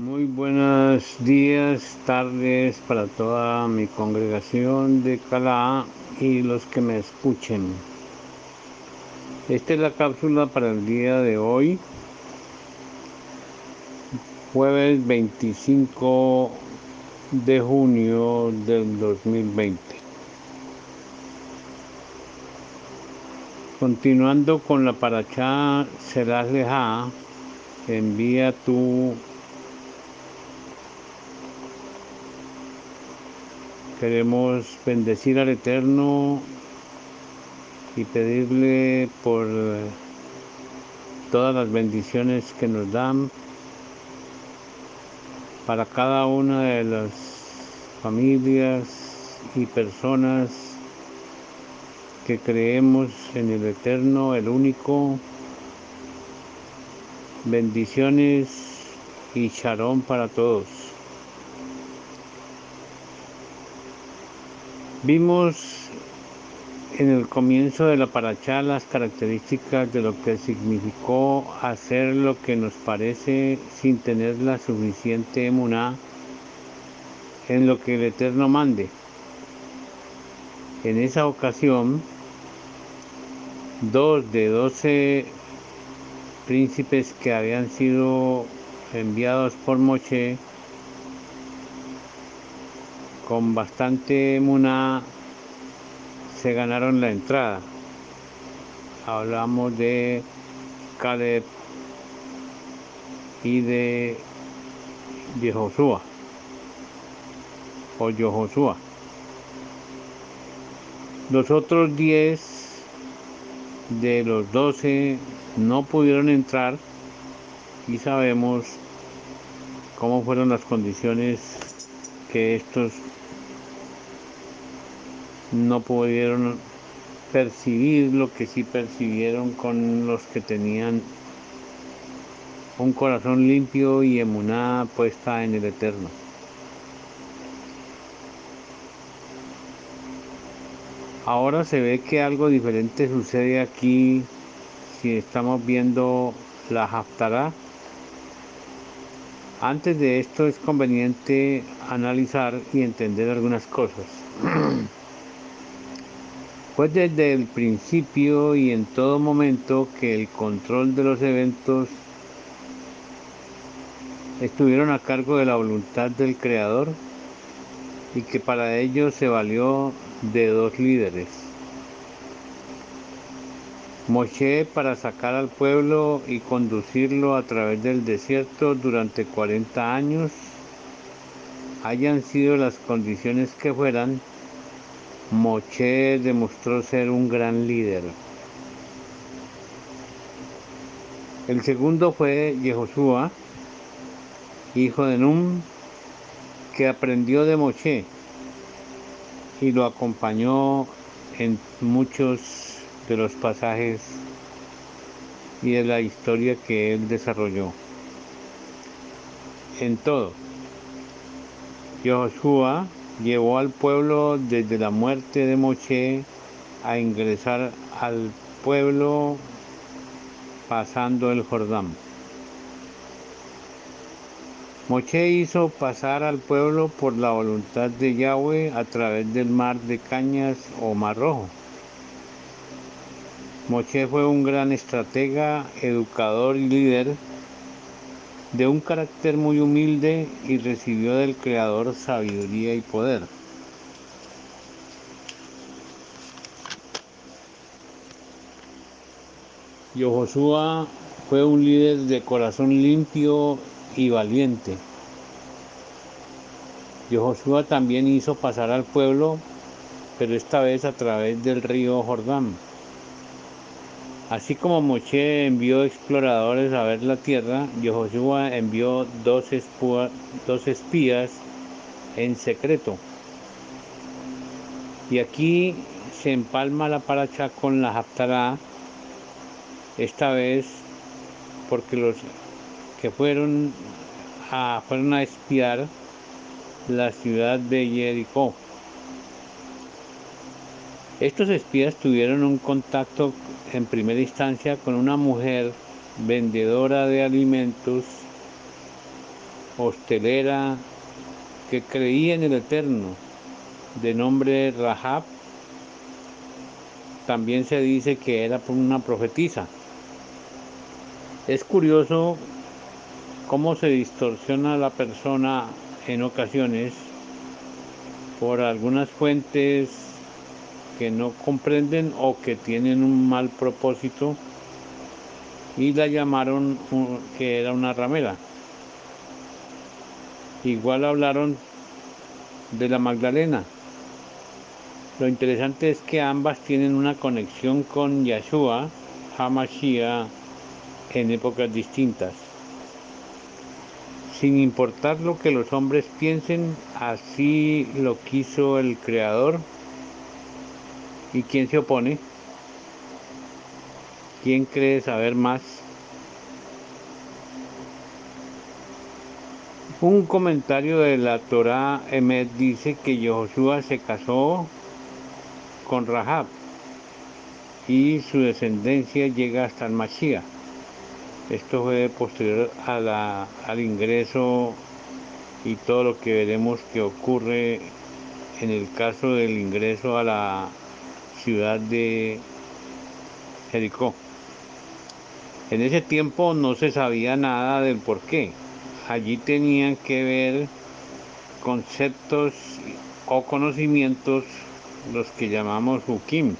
Muy buenos días, tardes para toda mi congregación de Calá y los que me escuchen. Esta es la cápsula para el día de hoy, jueves 25 de junio del 2020. Continuando con la parachá serás leja, envía tu Queremos bendecir al Eterno y pedirle por todas las bendiciones que nos dan para cada una de las familias y personas que creemos en el Eterno, el único. Bendiciones y charón para todos. Vimos en el comienzo de la paracha las características de lo que significó hacer lo que nos parece sin tener la suficiente emuná en lo que el Eterno mande. En esa ocasión, dos de doce príncipes que habían sido enviados por Moche con bastante muna se ganaron la entrada. Hablamos de Caleb y de, de Josué o Josué. Los otros 10 de los 12 no pudieron entrar y sabemos cómo fueron las condiciones que estos no pudieron percibir lo que sí percibieron con los que tenían un corazón limpio y emuná puesta en el eterno. Ahora se ve que algo diferente sucede aquí si estamos viendo la Haftarah. Antes de esto es conveniente analizar y entender algunas cosas. Fue desde el principio y en todo momento que el control de los eventos estuvieron a cargo de la voluntad del Creador y que para ello se valió de dos líderes. Moshe para sacar al pueblo y conducirlo a través del desierto durante 40 años, hayan sido las condiciones que fueran, Moche demostró ser un gran líder. El segundo fue Yehoshua, hijo de Num, que aprendió de Moche y lo acompañó en muchos de los pasajes y de la historia que él desarrolló. En todo, Yehoshua llevó al pueblo desde la muerte de Moche a ingresar al pueblo pasando el Jordán. Moche hizo pasar al pueblo por la voluntad de Yahweh a través del mar de cañas o mar rojo. Moche fue un gran estratega, educador y líder de un carácter muy humilde y recibió del Creador sabiduría y poder. Josué fue un líder de corazón limpio y valiente. Josué también hizo pasar al pueblo, pero esta vez a través del río Jordán. Así como Moche envió exploradores a ver la tierra, Josué envió dos, dos espías en secreto. Y aquí se empalma la paracha con la Haftarah, esta vez porque los que fueron a, fueron a espiar la ciudad de Jericó. Estos espías tuvieron un contacto en primera instancia con una mujer vendedora de alimentos hostelera que creía en el Eterno, de nombre Rahab, también se dice que era una profetisa. Es curioso cómo se distorsiona la persona en ocasiones por algunas fuentes que no comprenden o que tienen un mal propósito y la llamaron que era una ramera. Igual hablaron de la Magdalena. Lo interesante es que ambas tienen una conexión con Yahshua, Hamashiach, en épocas distintas. Sin importar lo que los hombres piensen, así lo quiso el Creador. ¿Y quién se opone? ¿Quién cree saber más? Un comentario de la Torah Emet dice que Josué se casó con Rahab y su descendencia llega hasta el Mashiach. Esto fue posterior al ingreso y todo lo que veremos que ocurre en el caso del ingreso a la ciudad de Jericó. En ese tiempo no se sabía nada del por qué. Allí tenían que ver conceptos o conocimientos, los que llamamos Hukim.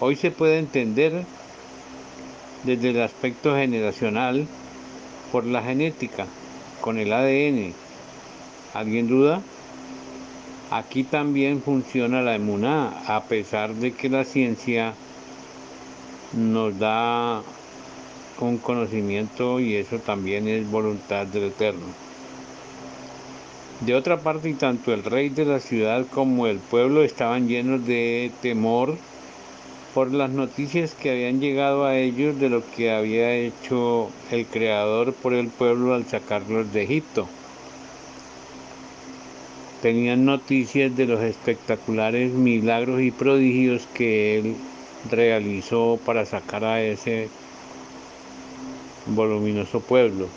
Hoy se puede entender desde el aspecto generacional por la genética, con el ADN. ¿Alguien duda? Aquí también funciona la emuná, a pesar de que la ciencia nos da un conocimiento y eso también es voluntad del Eterno. De otra parte, tanto el rey de la ciudad como el pueblo estaban llenos de temor por las noticias que habían llegado a ellos de lo que había hecho el Creador por el pueblo al sacarlos de Egipto. Tenían noticias de los espectaculares milagros y prodigios que él realizó para sacar a ese voluminoso pueblo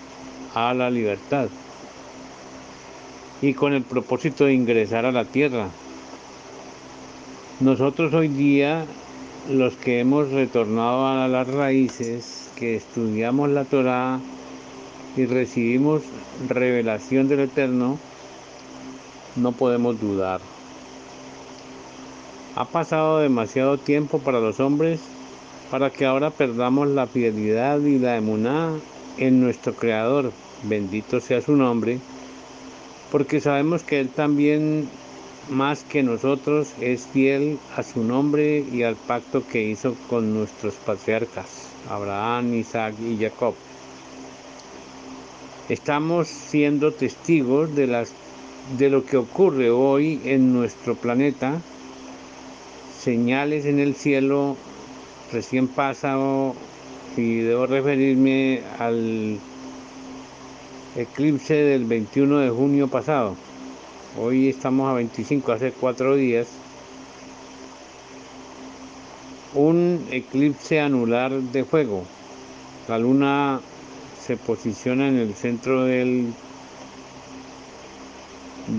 a la libertad y con el propósito de ingresar a la tierra. Nosotros hoy día los que hemos retornado a las raíces, que estudiamos la Torá y recibimos revelación del Eterno, no podemos dudar. Ha pasado demasiado tiempo para los hombres para que ahora perdamos la fidelidad y la emuná en nuestro Creador. Bendito sea su nombre, porque sabemos que Él también más que nosotros, es fiel a su nombre y al pacto que hizo con nuestros patriarcas, Abraham, Isaac y Jacob. Estamos siendo testigos de, las, de lo que ocurre hoy en nuestro planeta, señales en el cielo recién pasado y debo referirme al eclipse del 21 de junio pasado Hoy estamos a 25, hace cuatro días. Un eclipse anular de fuego. La luna se posiciona en el centro del,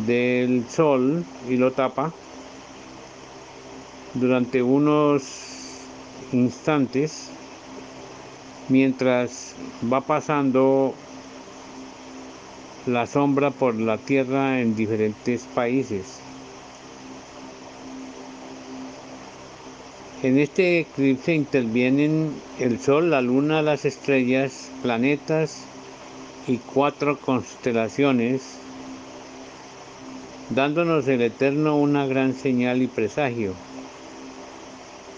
del sol y lo tapa durante unos instantes mientras va pasando la sombra por la Tierra en diferentes países. En este eclipse intervienen el Sol, la Luna, las estrellas, planetas y cuatro constelaciones, dándonos el Eterno una gran señal y presagio,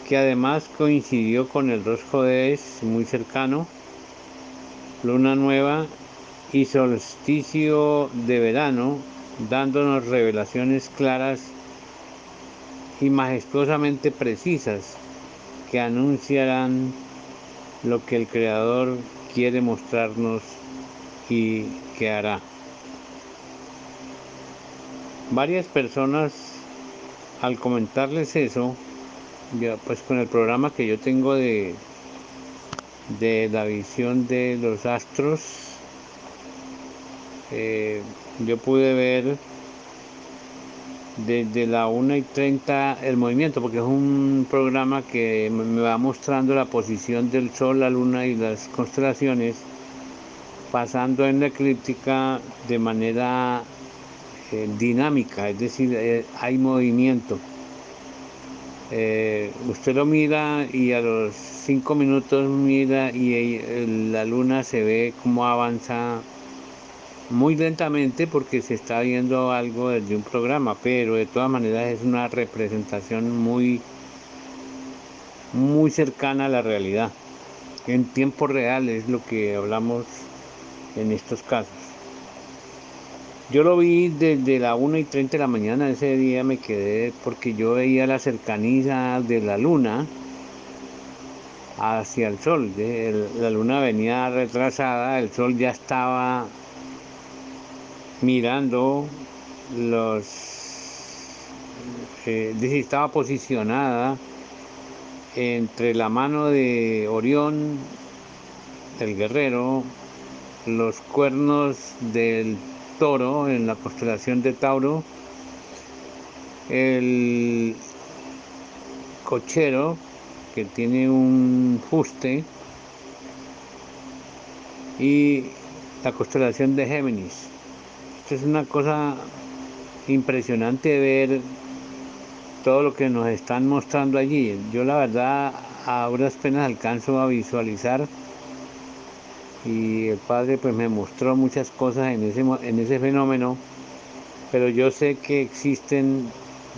que además coincidió con el Rosco de muy cercano, luna nueva y solsticio de verano, dándonos revelaciones claras y majestuosamente precisas que anunciarán lo que el Creador quiere mostrarnos y que hará. Varias personas al comentarles eso, pues con el programa que yo tengo de, de la visión de los astros, eh, yo pude ver desde la 1 y 30 el movimiento, porque es un programa que me va mostrando la posición del Sol, la Luna y las constelaciones, pasando en la eclíptica de manera eh, dinámica, es decir, eh, hay movimiento. Eh, usted lo mira y a los 5 minutos mira y la luna se ve como avanza muy lentamente porque se está viendo algo desde un programa, pero de todas maneras es una representación muy, muy cercana a la realidad. En tiempo real es lo que hablamos en estos casos. Yo lo vi desde la 1 y 30 de la mañana, ese día me quedé porque yo veía la cercanía de la luna hacia el sol. La luna venía retrasada, el sol ya estaba mirando los eh, estaba posicionada entre la mano de Orión, el guerrero, los cuernos del toro en la constelación de Tauro, el cochero que tiene un fuste. Y la constelación de Géminis. Es una cosa impresionante ver todo lo que nos están mostrando allí. Yo la verdad a duras penas alcanzo a visualizar y el padre pues me mostró muchas cosas en ese, en ese fenómeno, pero yo sé que existen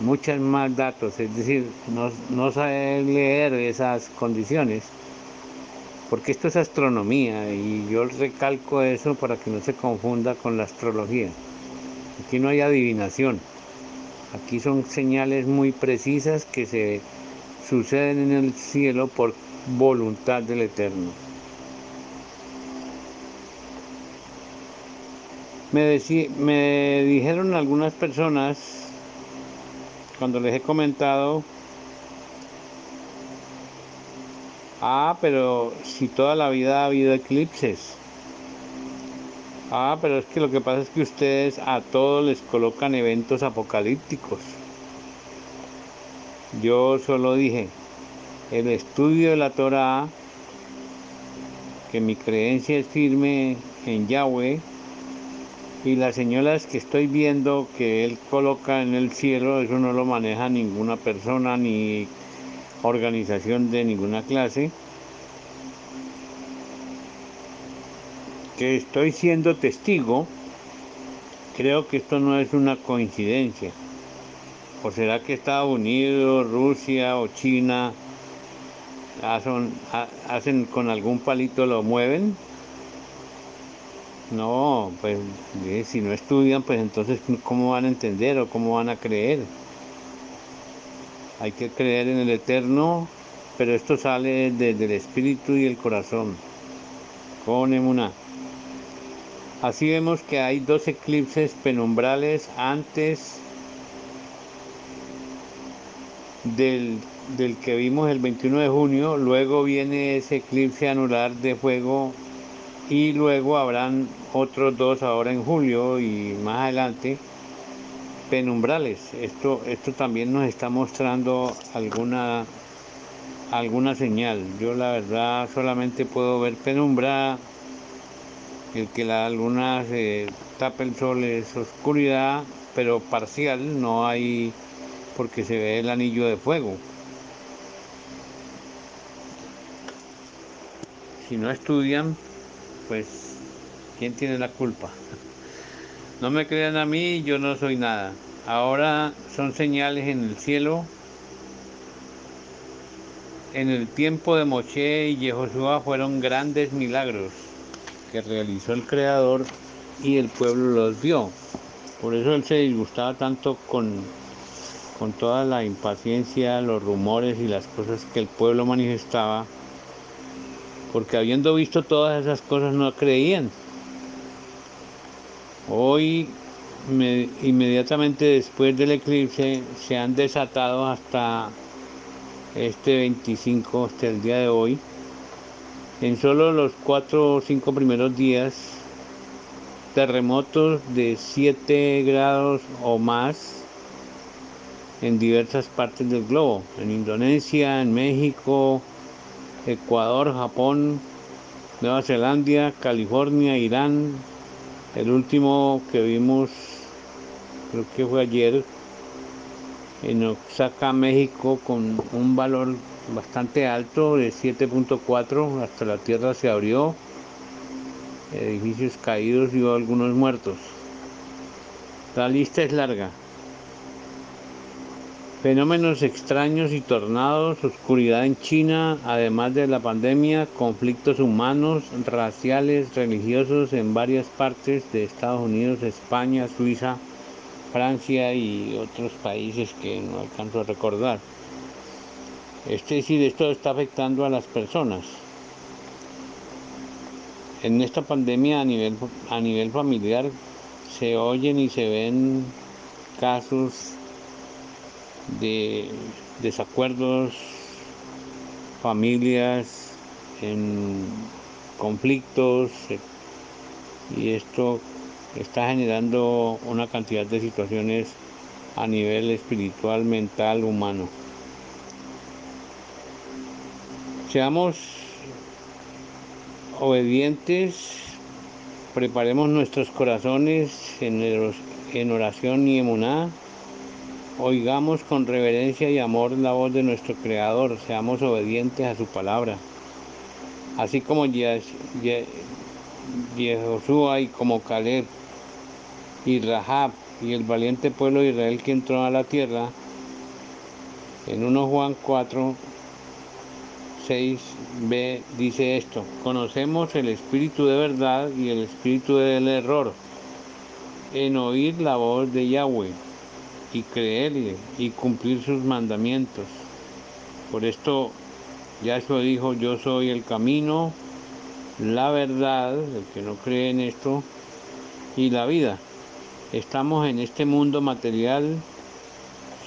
muchos más datos, es decir, no, no saber leer esas condiciones, porque esto es astronomía y yo recalco eso para que no se confunda con la astrología. Aquí no hay adivinación. Aquí son señales muy precisas que se suceden en el cielo por voluntad del Eterno. Me, me dijeron algunas personas, cuando les he comentado, ah, pero si toda la vida ha habido eclipses. Ah, pero es que lo que pasa es que ustedes a todos les colocan eventos apocalípticos. Yo solo dije, el estudio de la Torah, que mi creencia es firme en Yahweh, y las señoras que estoy viendo que Él coloca en el cielo, eso no lo maneja ninguna persona ni organización de ninguna clase. que estoy siendo testigo, creo que esto no es una coincidencia. ¿O será que Estados Unidos, Rusia o China hacen, con algún palito lo mueven? No, pues si no estudian, pues entonces ¿cómo van a entender o cómo van a creer? Hay que creer en el Eterno, pero esto sale desde el espíritu y el corazón, con emuná. Así vemos que hay dos eclipses penumbrales antes del, que vimos el 21 de junio, luego viene ese eclipse anular de fuego y luego habrán otros dos ahora en julio y más adelante penumbrales. Esto, esto también nos está mostrando alguna, alguna señal. Yo la verdad solamente puedo ver penumbra el que la luna se tapa el sol es oscuridad, pero parcial, no hay porque se ve el anillo de fuego. Si no estudian, pues, ¿quién tiene la culpa? No me crean a mí, yo no soy nada. Ahora son señales en el cielo. En el tiempo de Moche y Yehoshua fueron grandes milagros que realizó el Creador y el pueblo los vio. Por eso él se disgustaba tanto con, con toda la impaciencia, los rumores y las cosas que el pueblo manifestaba, porque habiendo visto todas esas cosas no creían. Hoy, inmediatamente después del eclipse, se han desatado hasta este 25, hasta el día de hoy, en solo los cuatro o cinco primeros días terremotos de 7 grados o más en diversas partes del globo, en Indonesia, en México, Ecuador, Japón, Nueva Zelanda, California, Irán. El último que vimos, creo que fue ayer, en Oaxaca, México, con un valor bastante alto de 7.4, hasta la tierra se abrió, edificios caídos y algunos muertos. La lista es larga. Fenómenos extraños y tornados, oscuridad en China, además de la pandemia, conflictos humanos, raciales, religiosos en varias partes de Estados Unidos, España, Suiza, Francia y otros países que no alcanzo a recordar. Este decir, esto está afectando a las personas. En esta pandemia a nivel, a nivel familiar se oyen y se ven casos de desacuerdos, familias en conflictos y esto está generando una cantidad de situaciones a nivel espiritual, mental, humano. Seamos obedientes, preparemos nuestros corazones en oración y emuná Oigamos con reverencia y amor la voz de nuestro Creador, seamos obedientes a su palabra. Así como Jehoshua y como Caleb y Rahab y el valiente pueblo de Israel que entró a la tierra, en 1 Juan 4, 6b dice esto, conocemos el espíritu de verdad y el espíritu del error en oír la voz de Yahweh y creerle y cumplir sus mandamientos. Por esto Yahshua dijo, yo soy el camino, la verdad, el que no cree en esto, y la vida. Estamos en este mundo material,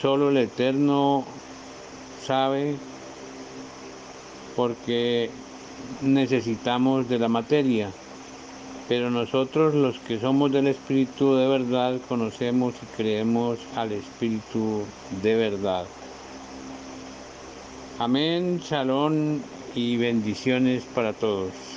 solo el Eterno sabe porque necesitamos de la materia. Pero nosotros los que somos del Espíritu de verdad conocemos y creemos al Espíritu de verdad. Amén, shalom y bendiciones para todos.